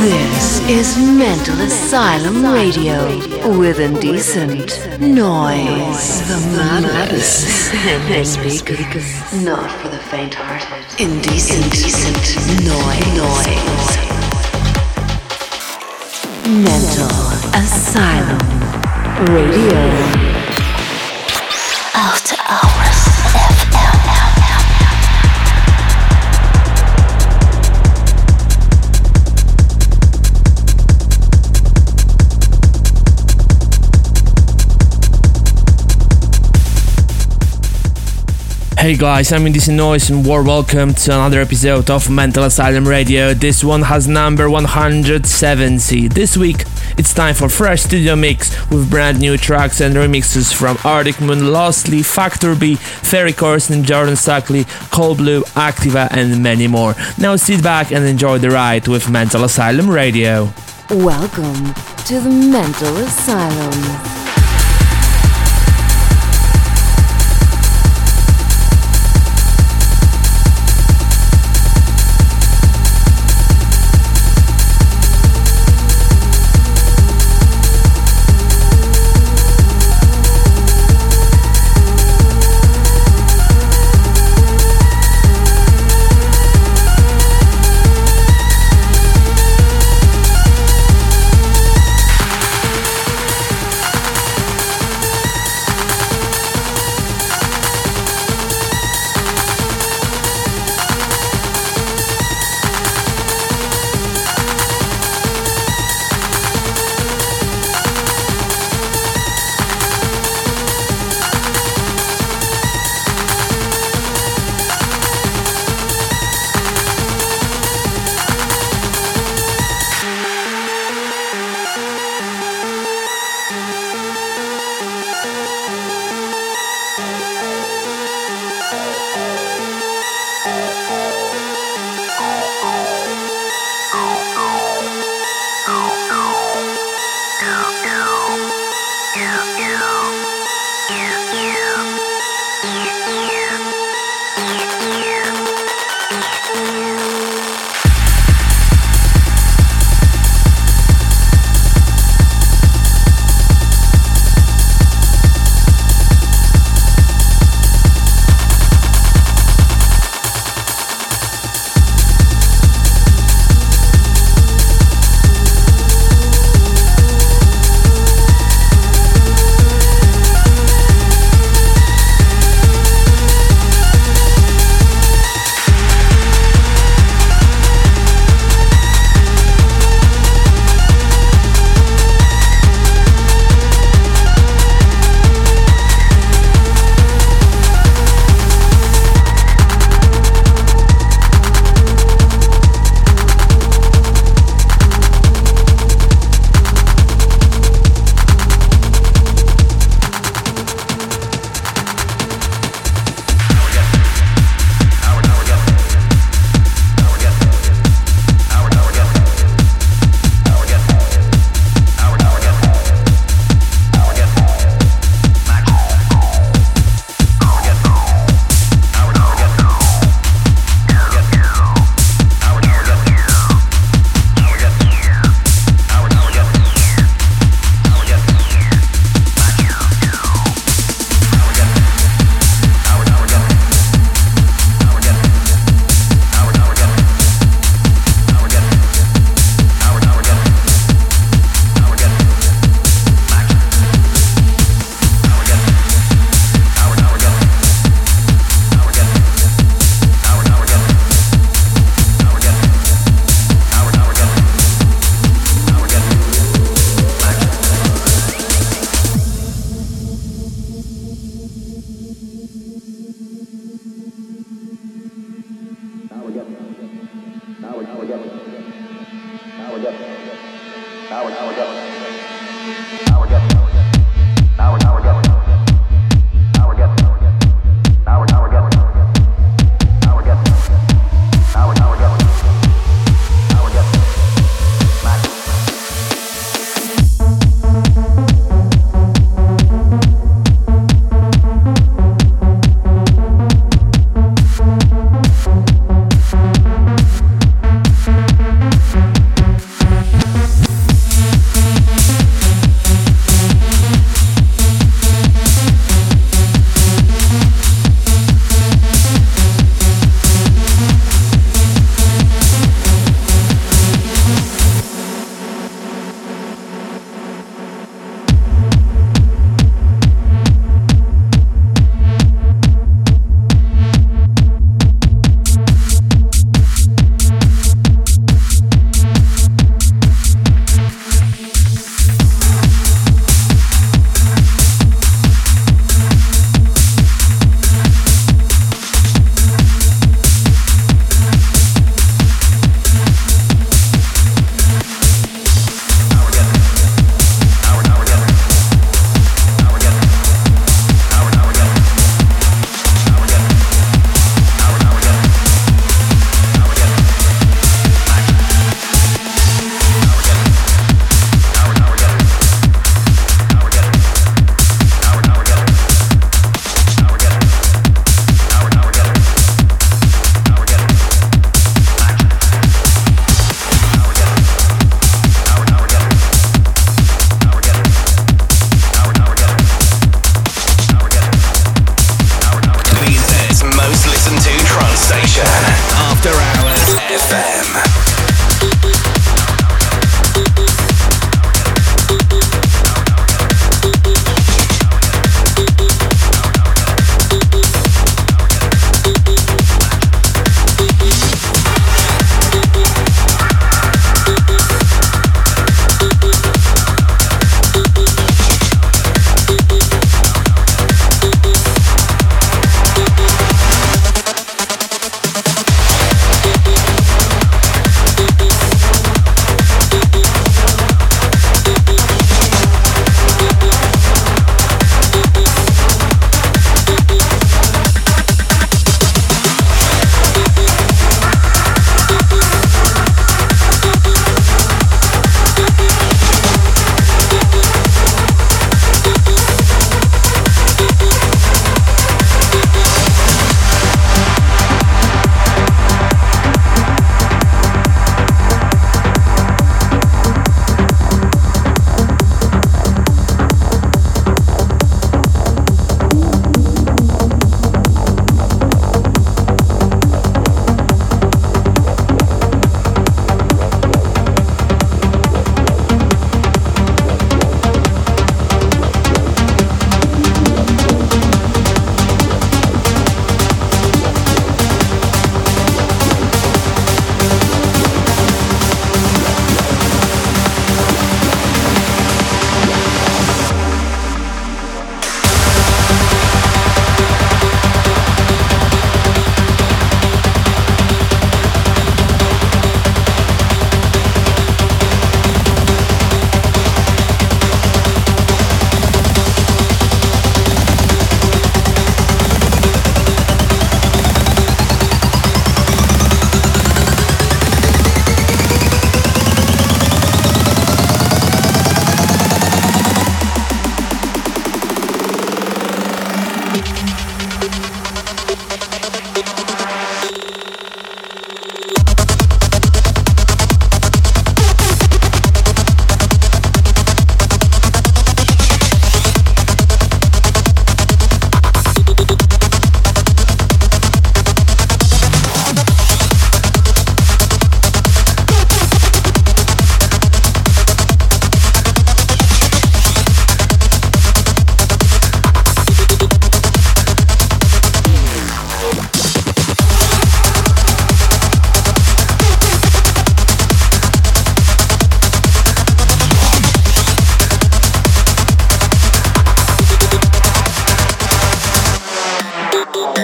This is Mental Asylum Radio with indecent noise. The madness in the speakers. Not for the faint-hearted. Indecent, indecent noise. noise. Mental Asylum Radio. After Hours Hey guys, I'm Indecent Noise and warm welcome to another episode of Mental Asylum Radio. This one has number 170. This week, it's time for fresh studio mix with brand new tracks and remixes from Arctic Moon, Lostly, Factor B, Ferry Corsten, Jordan Suckley, Cold Blue, Activa, and many more. Now sit back and enjoy the ride with Mental Asylum Radio. Welcome to the Mental Asylum.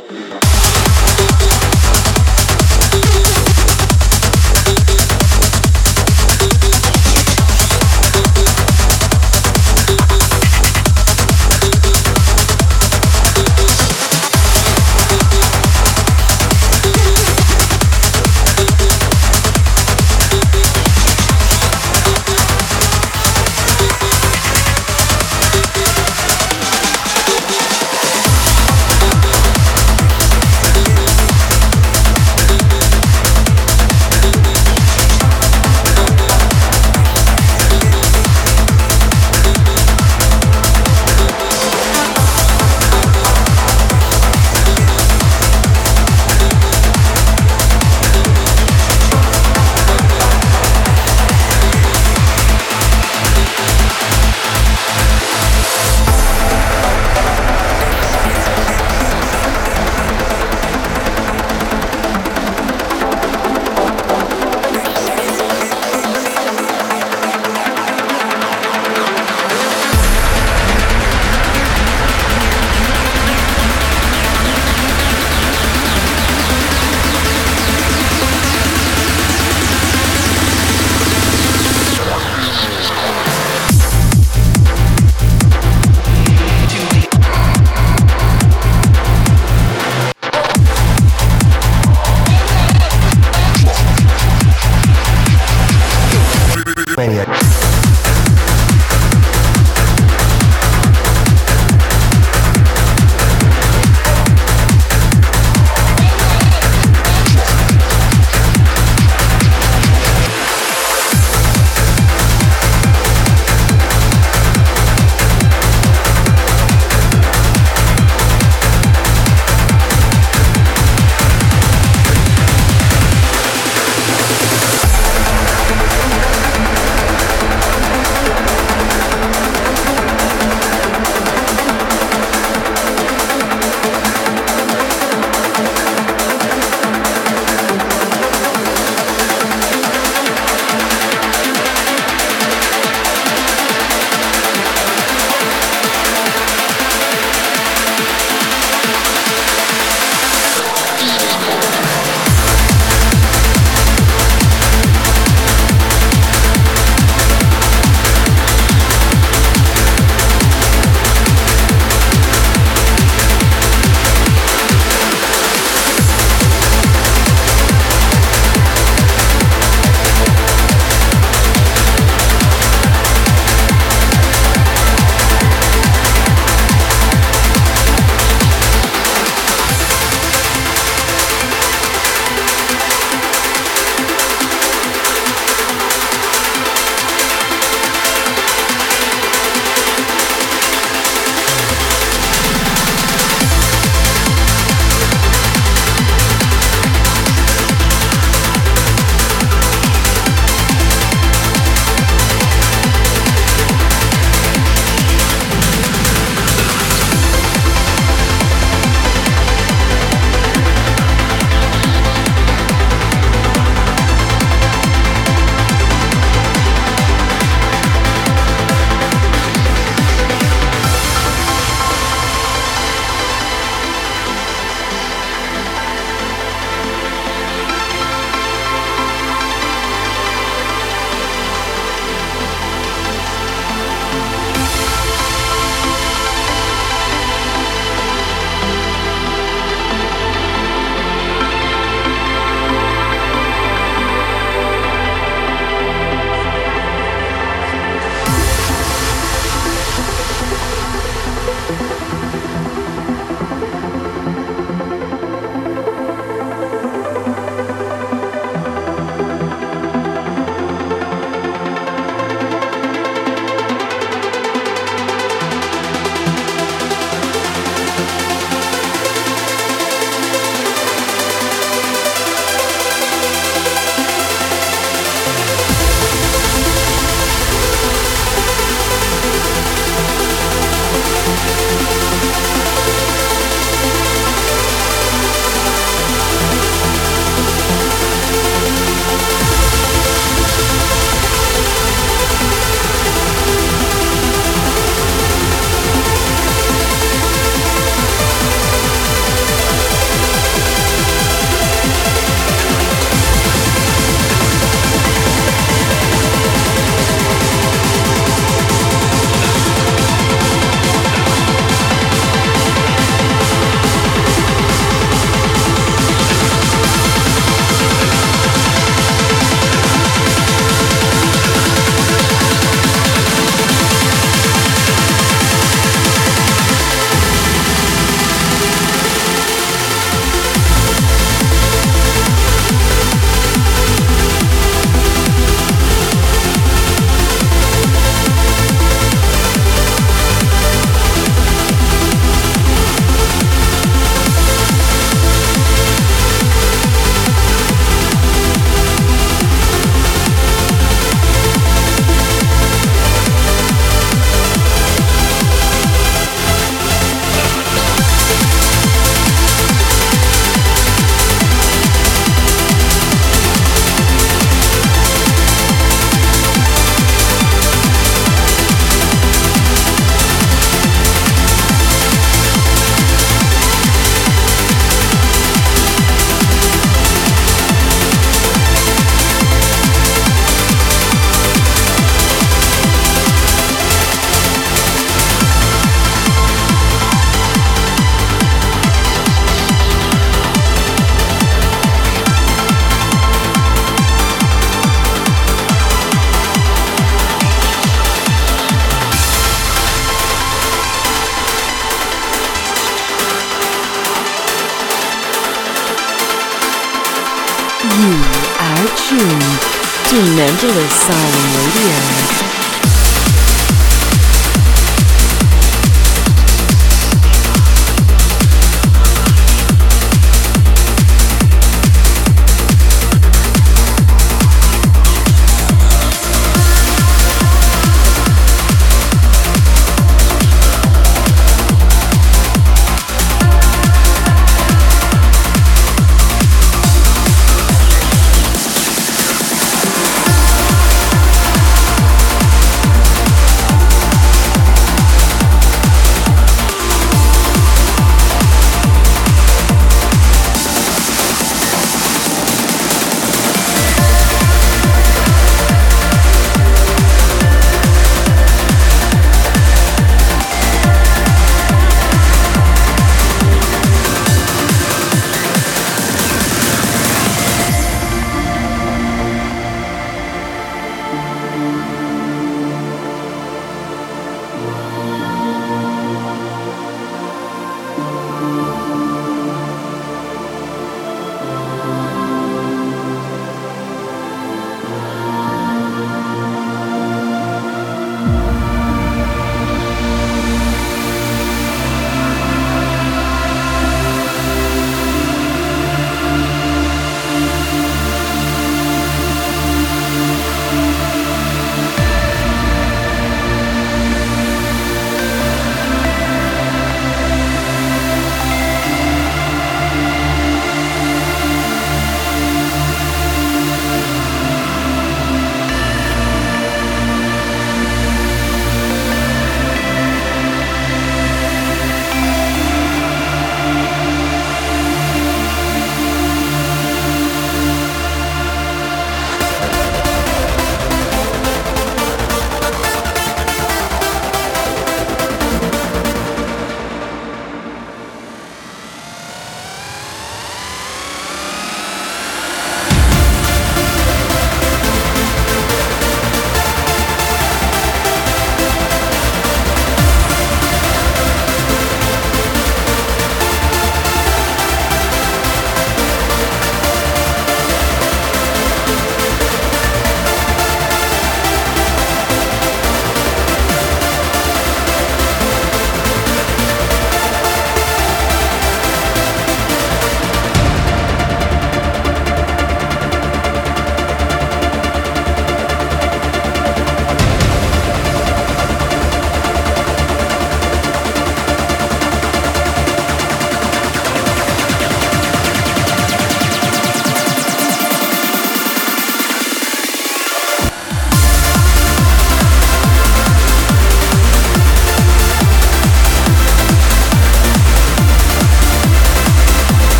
that.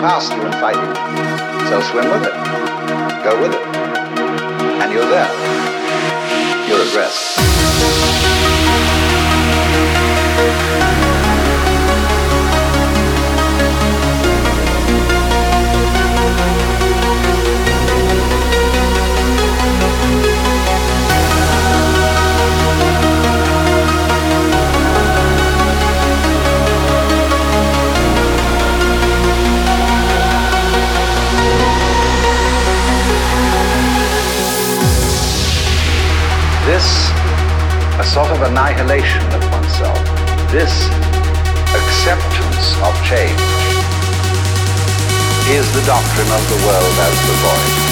Past you and fighting. So swim with it. Go with it. And you're there. You're at rest. This a sort of annihilation of oneself, this acceptance of change is the doctrine of the world as the void.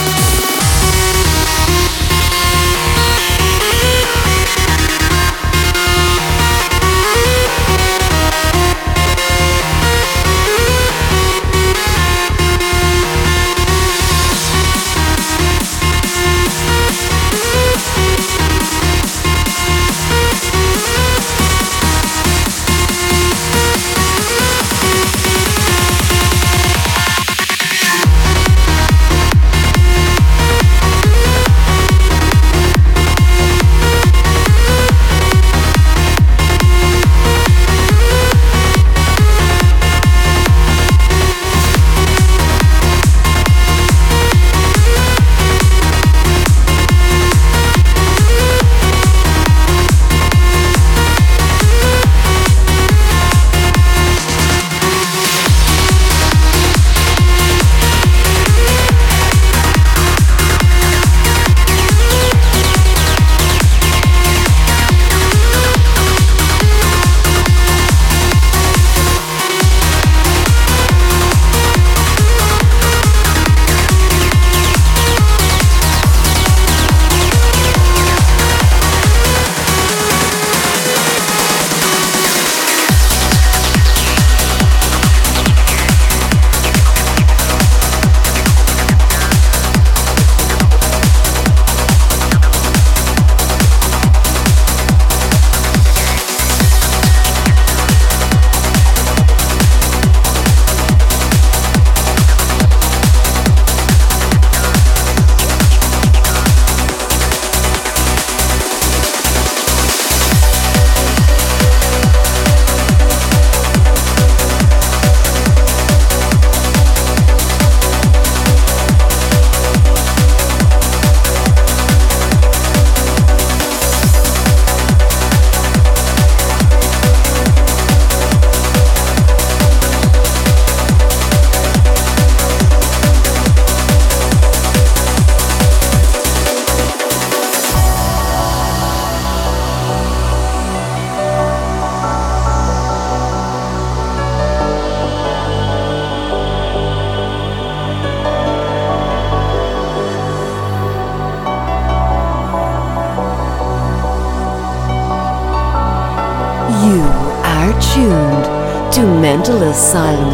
Asylum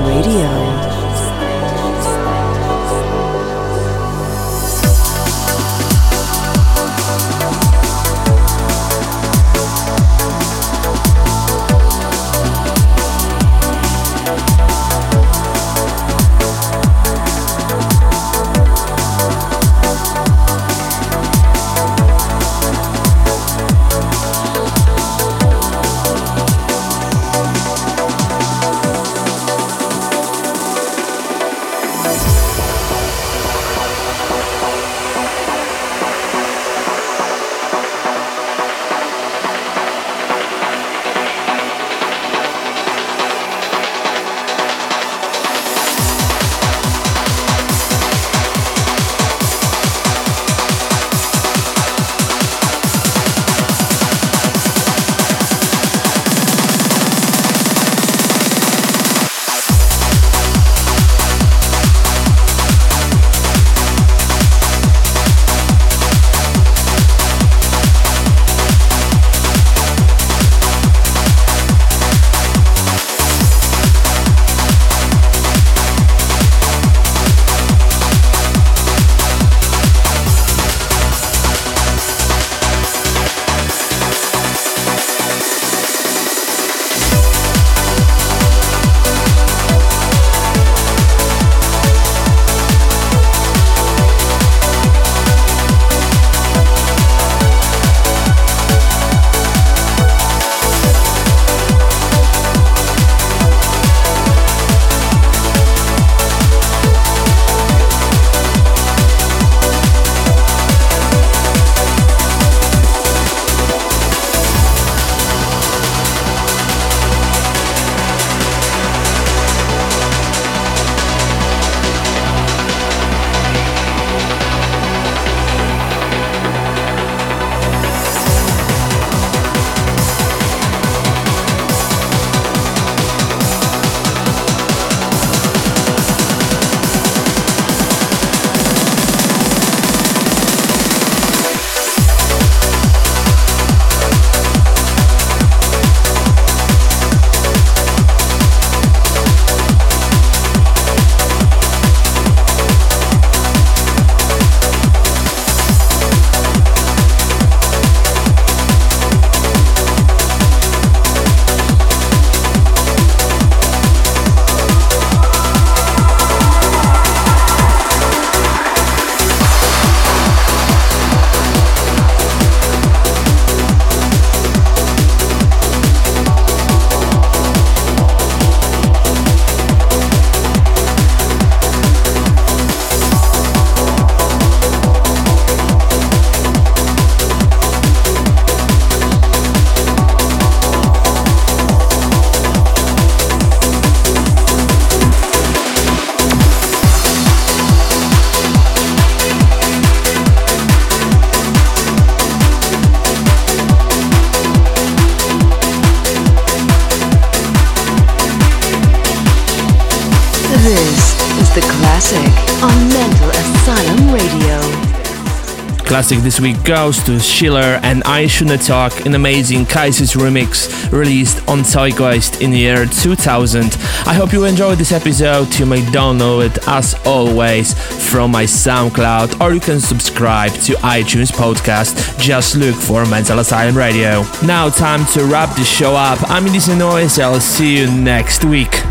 this week goes to Schiller and I Shouldn't Talk, an amazing Kaisis remix released on Zeitgeist in the year 2000. I hope you enjoyed this episode. You may download it as always from my SoundCloud or you can subscribe to iTunes podcast. Just look for Mental Asylum Radio. Now time to wrap the show up. I'm Indecent Noise. I'll see you next week.